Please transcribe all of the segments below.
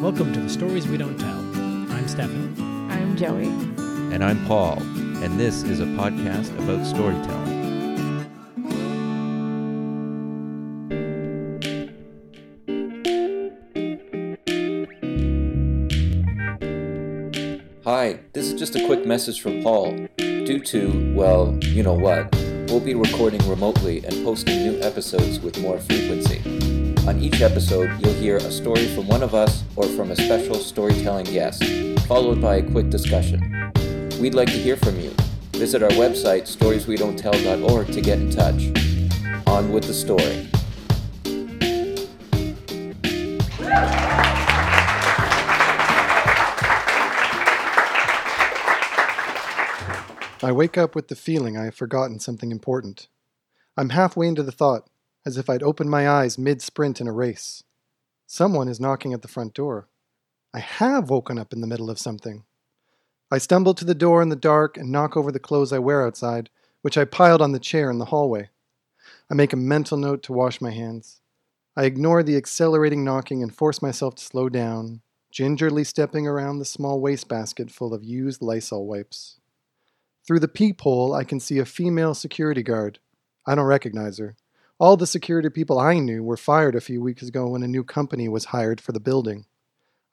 Welcome to the Stories We Don't Tell. I'm Stefan. I'm Joey. And I'm Paul, and this is a podcast about storytelling. Hi, this is just a quick message from Paul. Due to, well, you know what, we'll be recording remotely and posting new episodes with more frequency. On each episode, you'll hear a story from one of us or from a special storytelling guest, followed by a quick discussion. We'd like to hear from you. Visit our website, storieswedon'ttell.org, to get in touch. On with the story. I wake up with the feeling I have forgotten something important. I'm halfway into the thought, as if I'd opened my eyes mid sprint in a race. Someone is knocking at the front door. I have woken up in the middle of something. I stumble to the door in the dark and knock over the clothes I wear outside, which I piled on the chair in the hallway. I make a mental note to wash my hands. I ignore the accelerating knocking and force myself to slow down, gingerly stepping around the small wastebasket full of used Lysol wipes. Through the peephole, I can see a female security guard. I don't recognize her. All the security people I knew were fired a few weeks ago when a new company was hired for the building.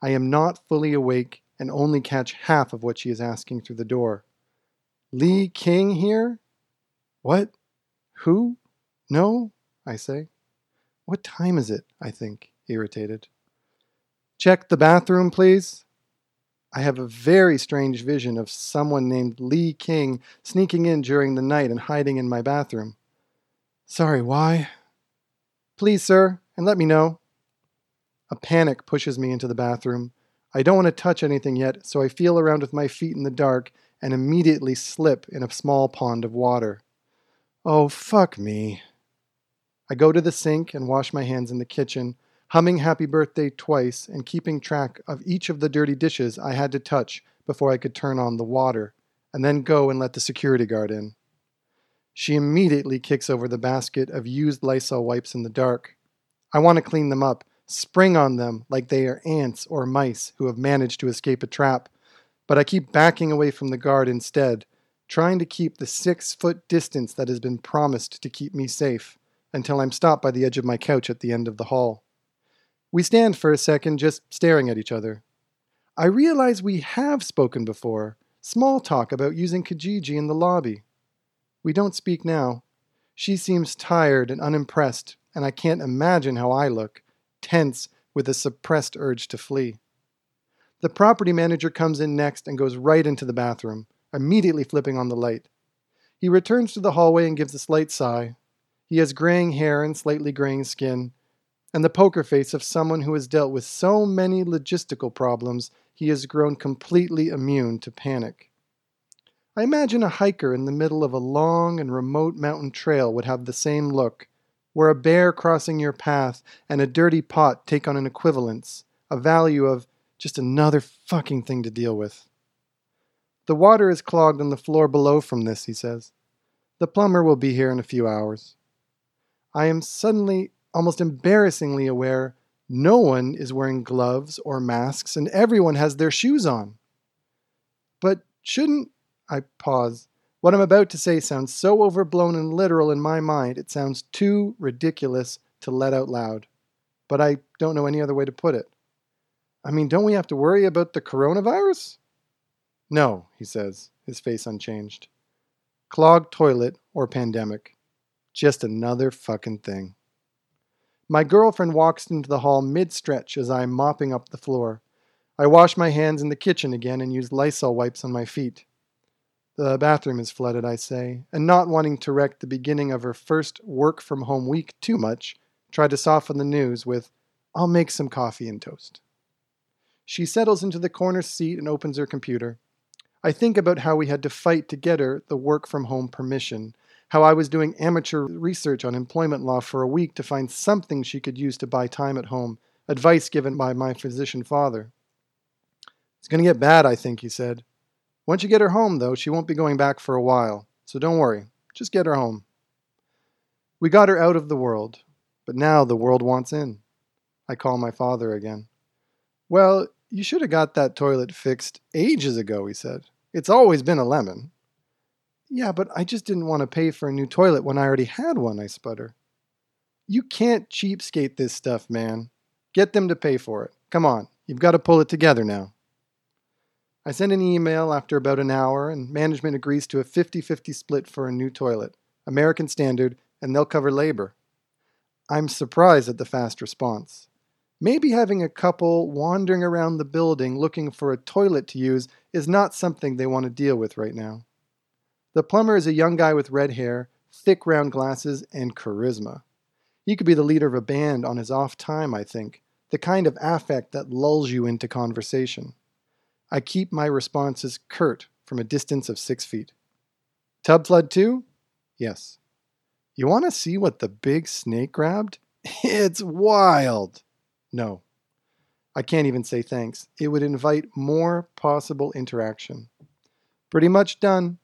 I am not fully awake and only catch half of what she is asking through the door. Lee King here? What? Who? No? I say. What time is it? I think, irritated. Check the bathroom, please. I have a very strange vision of someone named Lee King sneaking in during the night and hiding in my bathroom. Sorry, why? Please, sir, and let me know. A panic pushes me into the bathroom. I don't want to touch anything yet, so I feel around with my feet in the dark and immediately slip in a small pond of water. Oh, fuck me. I go to the sink and wash my hands in the kitchen, humming Happy Birthday twice and keeping track of each of the dirty dishes I had to touch before I could turn on the water, and then go and let the security guard in. She immediately kicks over the basket of used Lysol wipes in the dark. I want to clean them up, spring on them like they are ants or mice who have managed to escape a trap, but I keep backing away from the guard instead, trying to keep the six foot distance that has been promised to keep me safe until I'm stopped by the edge of my couch at the end of the hall. We stand for a second just staring at each other. I realize we have spoken before, small talk about using Kijiji in the lobby. We don't speak now. She seems tired and unimpressed, and I can't imagine how I look, tense with a suppressed urge to flee. The property manager comes in next and goes right into the bathroom, immediately flipping on the light. He returns to the hallway and gives a slight sigh. He has graying hair and slightly graying skin, and the poker face of someone who has dealt with so many logistical problems he has grown completely immune to panic. I imagine a hiker in the middle of a long and remote mountain trail would have the same look, where a bear crossing your path and a dirty pot take on an equivalence, a value of just another fucking thing to deal with. The water is clogged on the floor below from this, he says. The plumber will be here in a few hours. I am suddenly almost embarrassingly aware no one is wearing gloves or masks and everyone has their shoes on. But shouldn't I pause? What I'm about to say sounds so overblown and literal in my mind, it sounds too ridiculous to let out loud. But I don't know any other way to put it. I mean, don't we have to worry about the coronavirus? No, he says, his face unchanged. Clogged toilet or pandemic. Just another fucking thing. My girlfriend walks into the hall mid stretch as I am mopping up the floor. I wash my hands in the kitchen again and use Lysol wipes on my feet. The bathroom is flooded, I say, and not wanting to wreck the beginning of her first work from home week too much, try to soften the news with, I'll make some coffee and toast. She settles into the corner seat and opens her computer. I think about how we had to fight to get her the work from home permission, how I was doing amateur research on employment law for a week to find something she could use to buy time at home, advice given by my physician father. It's going to get bad, I think, he said. Once you get her home, though, she won't be going back for a while, so don't worry. Just get her home. We got her out of the world, but now the world wants in. I call my father again. Well, you should have got that toilet fixed ages ago, he said. It's always been a lemon. Yeah, but I just didn't want to pay for a new toilet when I already had one, I sputter. You can't cheapskate this stuff, man. Get them to pay for it. Come on, you've got to pull it together now. I send an email after about an hour, and management agrees to a 50 50 split for a new toilet, American standard, and they'll cover labor. I'm surprised at the fast response. Maybe having a couple wandering around the building looking for a toilet to use is not something they want to deal with right now. The plumber is a young guy with red hair, thick round glasses, and charisma. He could be the leader of a band on his off time, I think, the kind of affect that lulls you into conversation. I keep my responses curt from a distance of six feet. Tub flood too? Yes. You want to see what the big snake grabbed? It's wild. No. I can't even say thanks. It would invite more possible interaction. Pretty much done.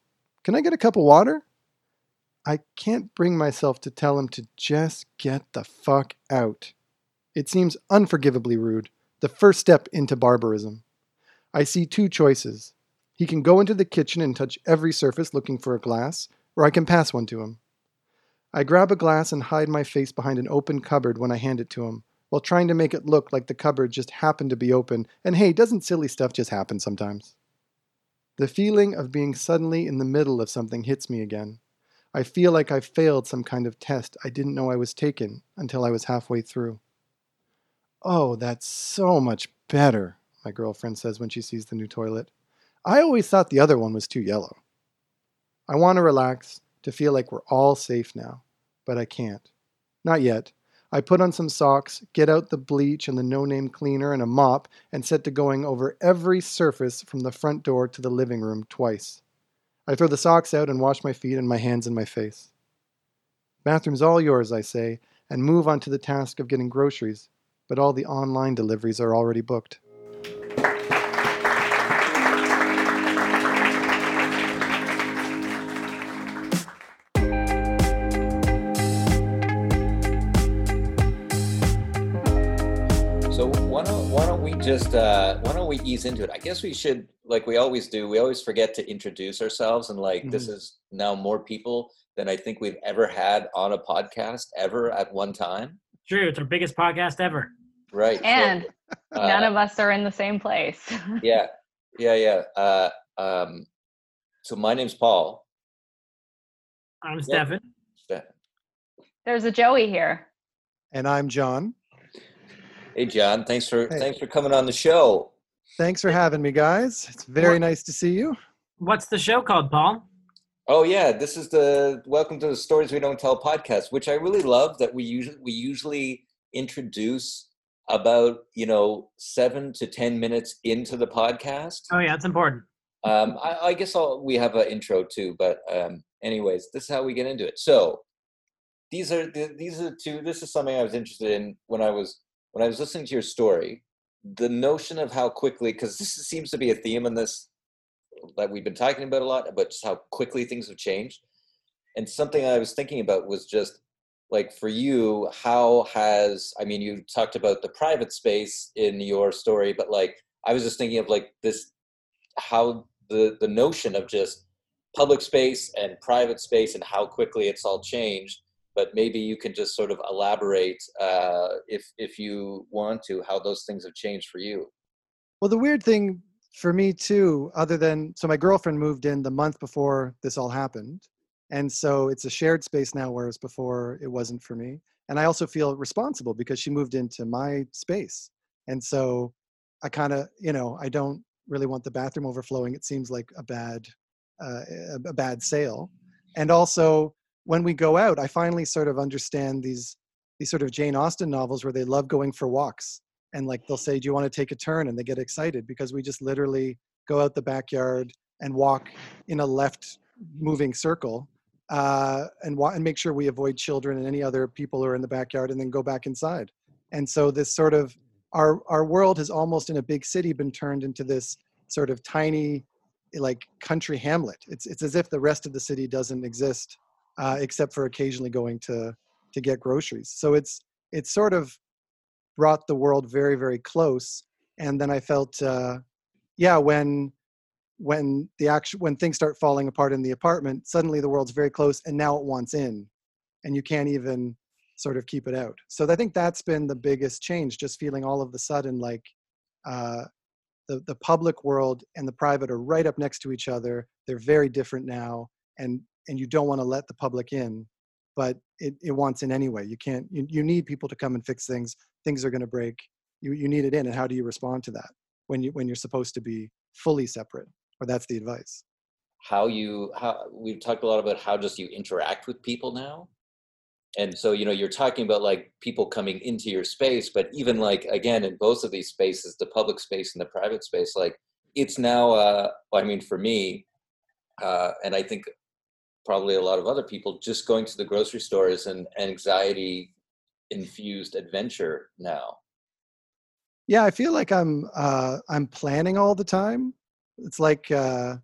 Can I get a cup of water? I can't bring myself to tell him to just get the fuck out. It seems unforgivably rude, the first step into barbarism. I see two choices. He can go into the kitchen and touch every surface looking for a glass, or I can pass one to him. I grab a glass and hide my face behind an open cupboard when I hand it to him, while trying to make it look like the cupboard just happened to be open, and hey, doesn't silly stuff just happen sometimes? The feeling of being suddenly in the middle of something hits me again. I feel like I failed some kind of test I didn't know I was taking until I was halfway through. Oh, that's so much better, my girlfriend says when she sees the new toilet. I always thought the other one was too yellow. I want to relax, to feel like we're all safe now, but I can't. Not yet. I put on some socks, get out the bleach and the no name cleaner and a mop, and set to going over every surface from the front door to the living room twice. I throw the socks out and wash my feet and my hands and my face. Bathroom's all yours, I say, and move on to the task of getting groceries, but all the online deliveries are already booked. Just uh, why don't we ease into it? I guess we should, like we always do. We always forget to introduce ourselves, and like this is now more people than I think we've ever had on a podcast ever at one time. True, it's our biggest podcast ever. Right. so, And uh, none of us are in the same place. yeah, yeah, yeah. Uh, um, so my name's Paul. I'm Stefan. There's a Joey here. And I'm John. Hey, John. Thanks for Hey. thanks for coming on the show. Thanks for having me, guys. It's very nice to see you. What's the show called, Paul? Oh yeah, this is the Welcome to the Stories We Don't Tell podcast, which I really love that we usually we usually introduce about you know seven to ten minutes into the podcast. Oh yeah, it's important. Um, I, I guess I'll, we have an intro too, but um, anyways, this is how we get into it. So these are these are two. This is something I was interested in when I was when I was listening to your story. The notion of how quickly, because this seems to be a theme in this that we've been talking about a lot, about just how quickly things have changed. And something I was thinking about was just like for you, how has I mean, you talked about the private space in your story, but like I was just thinking of like this how the the notion of just public space and private space and how quickly it's all changed but maybe you can just sort of elaborate uh, if if you want to how those things have changed for you Well, the weird thing for me too, other than so my girlfriend moved in the month before this all happened. And so it's a shared space now, whereas before it wasn't for me. And I also feel responsible because she moved into my space. And so I kind of, you know, I don't really want the bathroom overflowing. It seems like a bad, uh, a, a bad sale. And also when we go out, I finally sort of understand these, these sort of Jane Austen novels where they love going for walks and like they'll say do you want to take a turn? and they get excited because we just literally go out the backyard and walk in a left moving circle uh, and, wa- and make sure we avoid children and any other people who are in the backyard and then go back inside. And so this sort of our our world has almost in a big city been turned into this sort of tiny like country hamlet. It's it's as if the rest of the city doesn't exist uh, except for occasionally going to to get groceries so it's it's sort of brought the world very very close and then I felt, uh, yeah, when when the action when things start falling apart in the apartment, suddenly the world's very close, and now it wants in, and you can't even sort of keep it out. So I think that's been the biggest change, just feeling all of the sudden like uh, the the public world and the private are right up next to each other. They're very different now, and and you don't want to let the public in, but it, it wants in anyway. You can't. You, you need people to come and fix things. Things are going to break. You you need it in, and how do you respond to that when you when you're supposed to be fully separate? Or that's the advice. How you how we've talked a lot about how just you interact with people now. And so, you know, you're talking about like people coming into your space, but even like again in both of these spaces, the public space and the private space, like it's now uh I mean for me, uh, and I think probably a lot of other people just going to the grocery store is an anxiety infused adventure now. Yeah i feel like i'm uh i'm planning all the time. It's like uh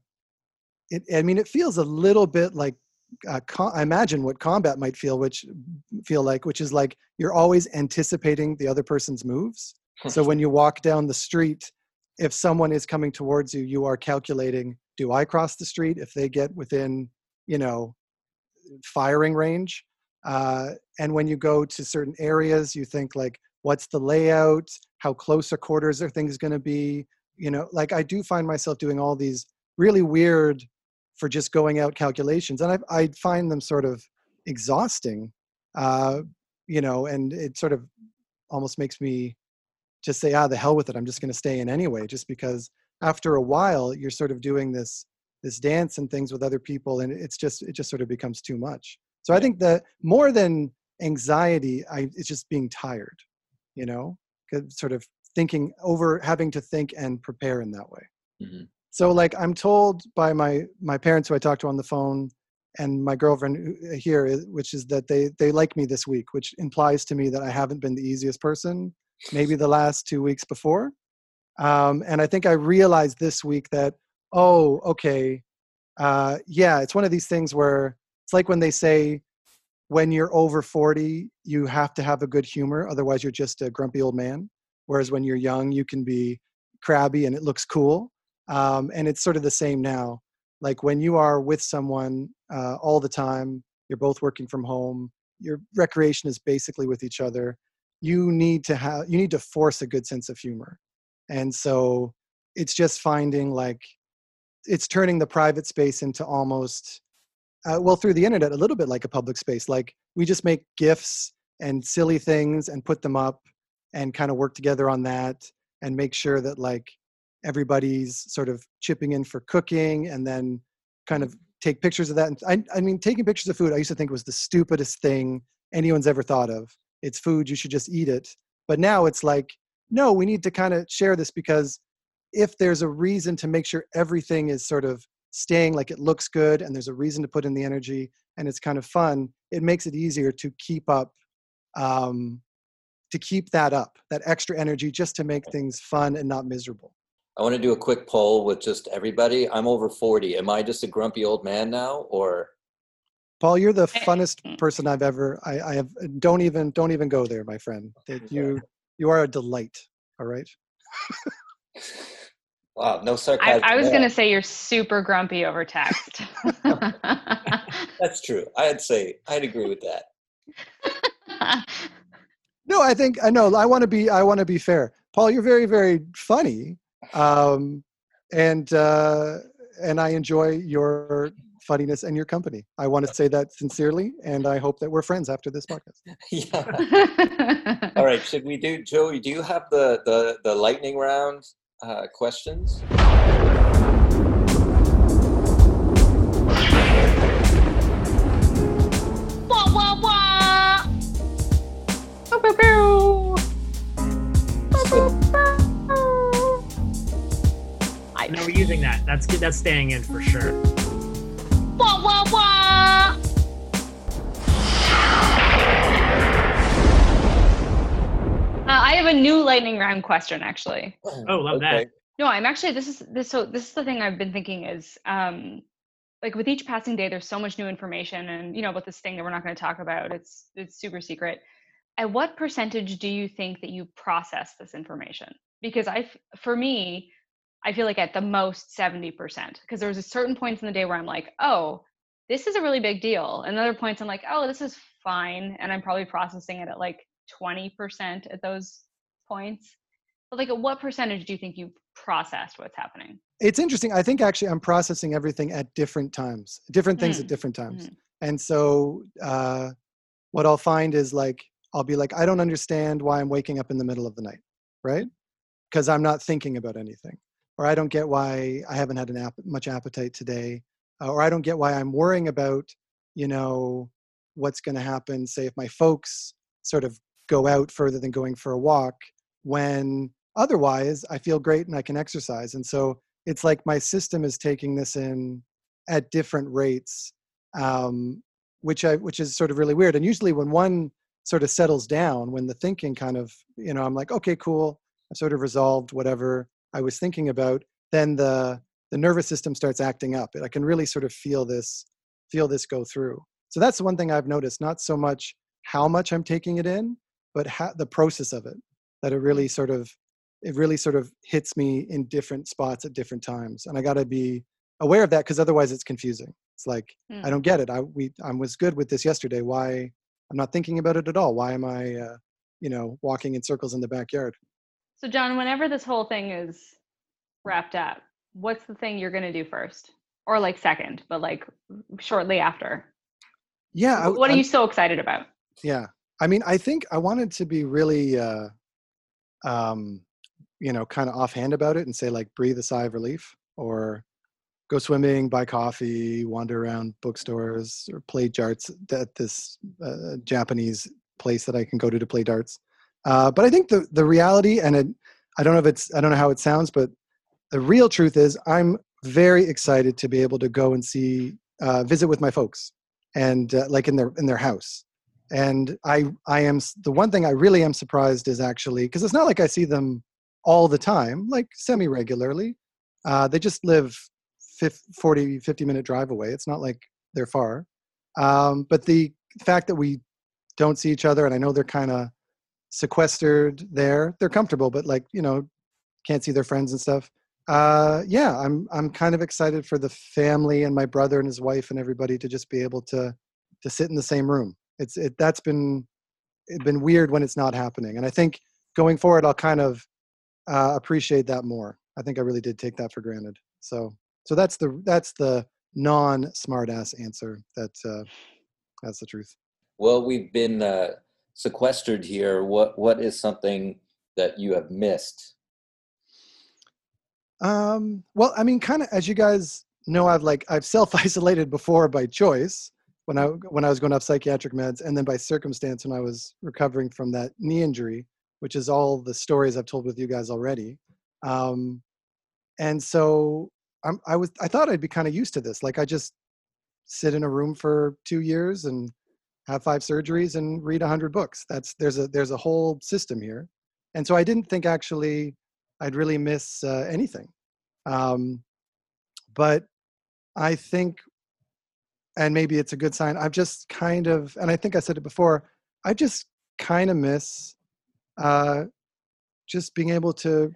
it i mean it feels a little bit like uh, com- i imagine what combat might feel which feel like which is like you're always anticipating the other person's moves. So when you walk down the street if someone is coming towards you you are calculating do i cross the street if they get within you know firing range uh, and when you go to certain areas you think like what's the layout how close are quarters are things going to be you know like i do find myself doing all these really weird for just going out calculations and i, I find them sort of exhausting uh, you know and it sort of almost makes me just say ah the hell with it i'm just going to stay in anyway just because after a while you're sort of doing this this dance and things with other people and it's just it just sort of becomes too much. So i think that more than anxiety i it's just being tired you know? Sort of thinking over having to think and prepare in that way. Hmm so like i'm told by my my parents who i talked to on the phone and my girlfriend here which is that they they like me this week which implies to me that i haven't been the easiest person maybe the last two weeks before. Um, and i think i realized this week that oh okay. Uh, yeah it's one of these things where it's like when they say when you're over 40 you have to have a good humor otherwise you're just a grumpy old man whereas when you're young you can be crabby and it looks cool um, and it's sort of the same now. Like when you are with someone uh, all the time you're both working from home your recreation is basically with each other you need to have you need to force a good sense of humor. And so it's just finding like it's turning the private space into almost uh, well through the internet a little bit like a public space like we just make gifs and silly things and put them up and kind of work together on that and make sure that like everybody's sort of chipping in for cooking and then kind of take pictures of that and I, I mean taking pictures of food i used to think was the stupidest thing anyone's ever thought of. It's food you should just eat it. But now it's like no we need to kind of share this because if there's a reason to make sure everything is sort of staying like it looks good and there's a reason to put in the energy and it's kind of fun it makes it easier to keep up um, to keep that up that extra energy just to make things fun and not miserable. I want to do a quick poll with just everybody. I'm over 40 am i just a grumpy old man now or? Paul you're the Eh, funnest mm. person i've ever i, I have don't even don't even go there my friend. That you you are a delight all right wow no I, sarcasm I was there. gonna say you're super grumpy over text. that's true i'd say i'd agree with that No, I think I know. I want to be. I want to be fair, Paul. You're very, very funny, um, and uh, and I enjoy your funniness and your company. I want to say that sincerely, and I hope that we're friends after this podcast. yeah all right should we do joey do you have the the the lightning round uh questions Wah, wah, wah. Bow, bow, bow. No, we're using that. That's good. That's staying in for sure. Have a new lightning round question, actually. Oh, love that. No, I'm actually this is this so this is the thing I've been thinking is um like with each passing day there's so much new information and you know about this thing that we're not going to talk about. It's it's super secret. at what percentage do you think that you process this information? Because I, for me, I feel like at the most 70%, because there's a certain points in the day where I'm like, oh, this is a really big deal. And other points I'm like, oh, this is fine. And I'm probably processing it at like 20% at those points. But like at what percentage do you think you've processed what's happening? It's interesting. I think actually I'm processing everything at different times, different things Mm. at different times. Mhm. And so uh, what I'll find is like, I'll be like, I don't understand why I'm waking up in the middle of the night, right? Because I'm not thinking about anything. Or I don't get why I haven't had an app- much appetite today. Uh, or I don't get why I'm worrying about, you know, what's going to happen, say, if my folks sort of go out further than going for a walk, when otherwise I feel great and I can exercise. And so it's like my system is taking this in at different rates um, which I which is sort of really weird. And usually when one sort of settles down, when the thinking kind of you know I'm like okay cool I've sort of resolved whatever I was thinking about, then the the nervous system starts acting up. I can really sort of feel this feel this go through. So that's the one thing I've noticed. Not so much how much I'm taking it in, but how, the process of it. That it really sort of it really sort of hits me in different spots at different times, and I got to be aware of that because otherwise it's confusing. It's like I Mm. don't get it. I we I was good with this yesterday. Why I'm not thinking about it at all. Why am I, uh, you know, walking in circles in the backyard? So, John, whenever this whole thing is wrapped up, what's the thing you're going to do first? Or like second, but like shortly after? Yeah, I, what are I'm- you so excited about? Yeah, I mean, I think I wanted to be really, uh, um, you know, kind of offhand about it and say like, breathe a sigh of relief, or go swimming, buy coffee, wander around bookstores, or play darts at this uh, Japanese place that I can go to to play darts. Uh, but I think the the reality, and it, I don't know if it's, I don't know how it sounds, but the real truth is, I'm very excited to be able to go and see, uh, visit with my folks, and uh, like in their in their house and i i am the one thing i really am surprised is actually because it's not like i see them all the time like semi regularly uh, they just live 50, 40 50 minute drive away. It's not like they're far. Um, but the fact that we don't see each other and i know they're kind of sequestered there they're comfortable but like you know can't see their friends and stuff. Uh, yeah i'm i'm kind of excited for the family and my brother and his wife and everybody to just be able to to sit in the same room it's it that's been it's been weird when it's not happening and i think going forward i'll kind of uh, appreciate that more i think i really did take that for granted so so that's the that's the non smart ass answer that uh, that's the truth Well, we've been uh, sequestered here. What what is something that you have missed? Um, well, I mean, kind of as you guys know, I've like I've self-isolated before by choice when I when I was going off psychiatric meds, and then by circumstance when I was recovering from that knee injury, which is all the stories I've told with you guys already. Um, and so I'm, I was I thought I'd be kind of used to this. Like I just sit in a room for two years and have five surgeries and read a hundred books. That's there's a there's a whole system here, and so I didn't think actually I'd really miss uh, anything. Um, but I think, and maybe it's a good sign. I've just kind of, and I think I said it before. I just kind of miss uh, just being able to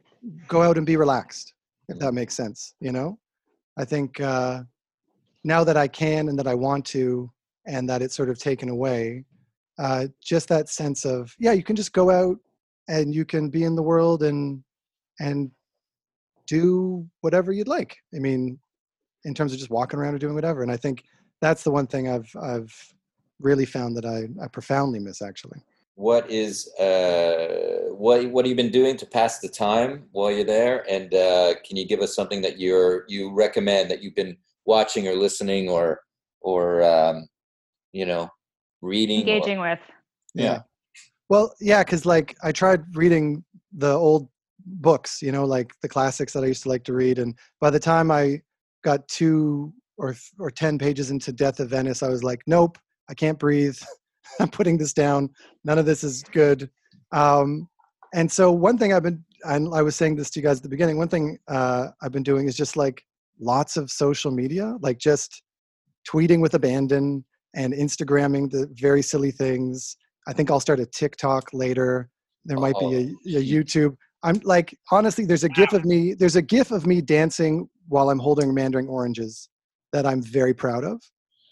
go out and be relaxed, if that makes sense. You know, I think uh, now that I can and that I want to, and that it's sort of taken away, uh, just that sense of yeah, you can just go out and you can be in the world and and do whatever you'd like. I mean, in terms of just walking around or doing whatever. And I think that's the one thing I've I've really found that I, I profoundly miss actually. What is uh, what what have you been doing to pass the time while you're there? And uh, can you give us something that you're you recommend that you've been watching or listening or or um, you know reading? or- Engaging with. Yeah. Well, yeah, because like I tried reading the old books, you know, like the classics that I used to like to read, and by the time I got two or or ten pages into Death of Venice, I was like, nope, I can't breathe. I'm putting this down. None of this is good. Um, and so one thing I've been, and I was saying this to you guys at the beginning. One thing uh, I've been doing is just like lots of social media, like just tweeting with abandon and Instagramming the very silly things I think I'll start a TikTok later. There might be a, a Oh, YouTube. I'm like honestly, there's a gif of me. There's a gif of me dancing while I'm holding Mandarin oranges that I'm very proud of,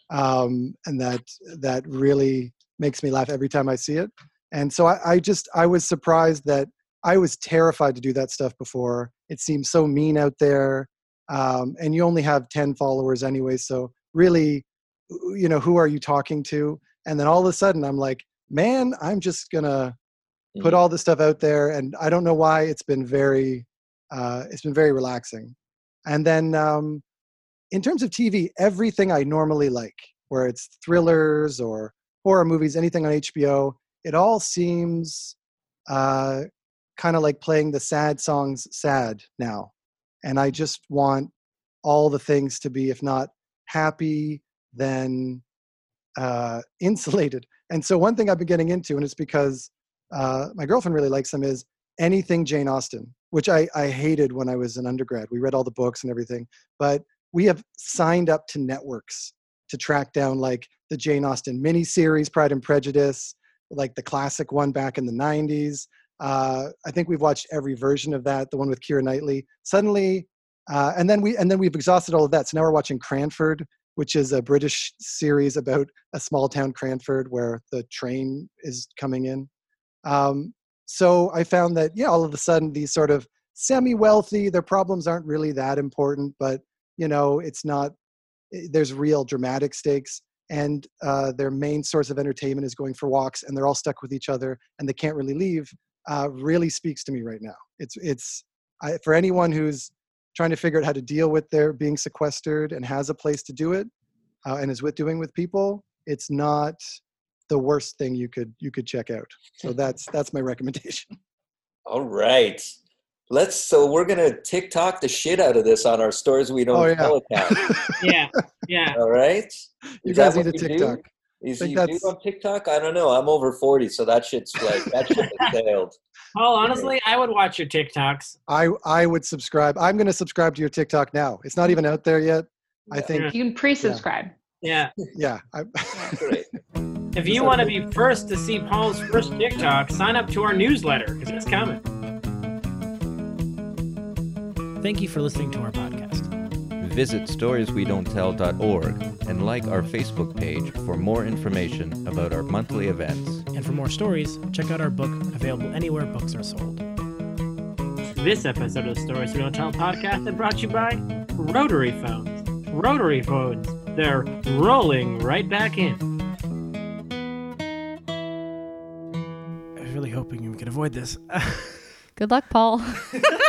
um, and that that really makes me laugh every time I see it. And so I, I just I was surprised that I was terrified to do that stuff before. It seems so mean out there, um, and you only have ten followers anyway. So really, you know, who are you talking to? And then all of a sudden, I'm like, man, I'm just gonna put Mhm. all this stuff out there and i don't know why it's been very uh, it's been very relaxing and then um, in terms of tv everything i normally like where it's thrillers or horror movies anything on hbo it all seems uh, kind of like playing the sad songs sad now and i just want all the things to be if not happy then uh, insulated and so one thing i've been getting into and it's because uh, my girlfriend really likes them is anything Jane Austen, which I, I hated when I was an undergrad. We read all the books and everything, but we have signed up to networks to track down like the Jane Austen miniseries, Pride and Prejudice, like the classic one back in the 90s. Uh, I think we've watched every version of that, the one with Keira Knightley. Suddenly, uh, and then we and then we've exhausted all of that. So now we're watching Cranford, which is a British series about a small town Cranford where the train is coming in. Um, so I found that, yeah, all of a sudden these sort of semi-wealthy, their problems aren't really that important, but you know, it's not. eh, There's real dramatic stakes, and uh, their main source of entertainment is going for walks, and they're all stuck with each other, and they can't really leave. Uh, really speaks to me right now. It's it's I, for anyone who's trying to figure out how to deal with their being sequestered and has a place to do it, uh, and is with doing with people. It's not the worst thing you could you could check out. So that's that's my recommendation. All right. Let's so we're gonna TikTok the shit out of this on our stories we don't Oh, yeah. tell account. Yeah, yeah. All right. you Is that guys need a what you do? TikTok. Is think you do that's- on TikTok? I don't know. I'm over 40, so that shit's like that shit has sailed. Paul, oh, honestly, I would watch your TikToks. I I would subscribe. I'm going to subscribe to your TikTok now. It's not even out there yet. I think You can pre-subscribe. Yeah. yeah. I, Great. If you want to be first to see Paul's first TikTok, sign up to our newsletter because it's coming. Thank you for listening to our podcast. Visit storieswedon'ttell.org and like our Facebook page for more information about our monthly events. And for more stories, check out our book available anywhere books are sold. This episode of the Stories We Don't Tell podcast is brought to you by Rotary Phones. Rotary Phones. They're rolling right back in. I was really hoping we could avoid this. Good luck, Paul.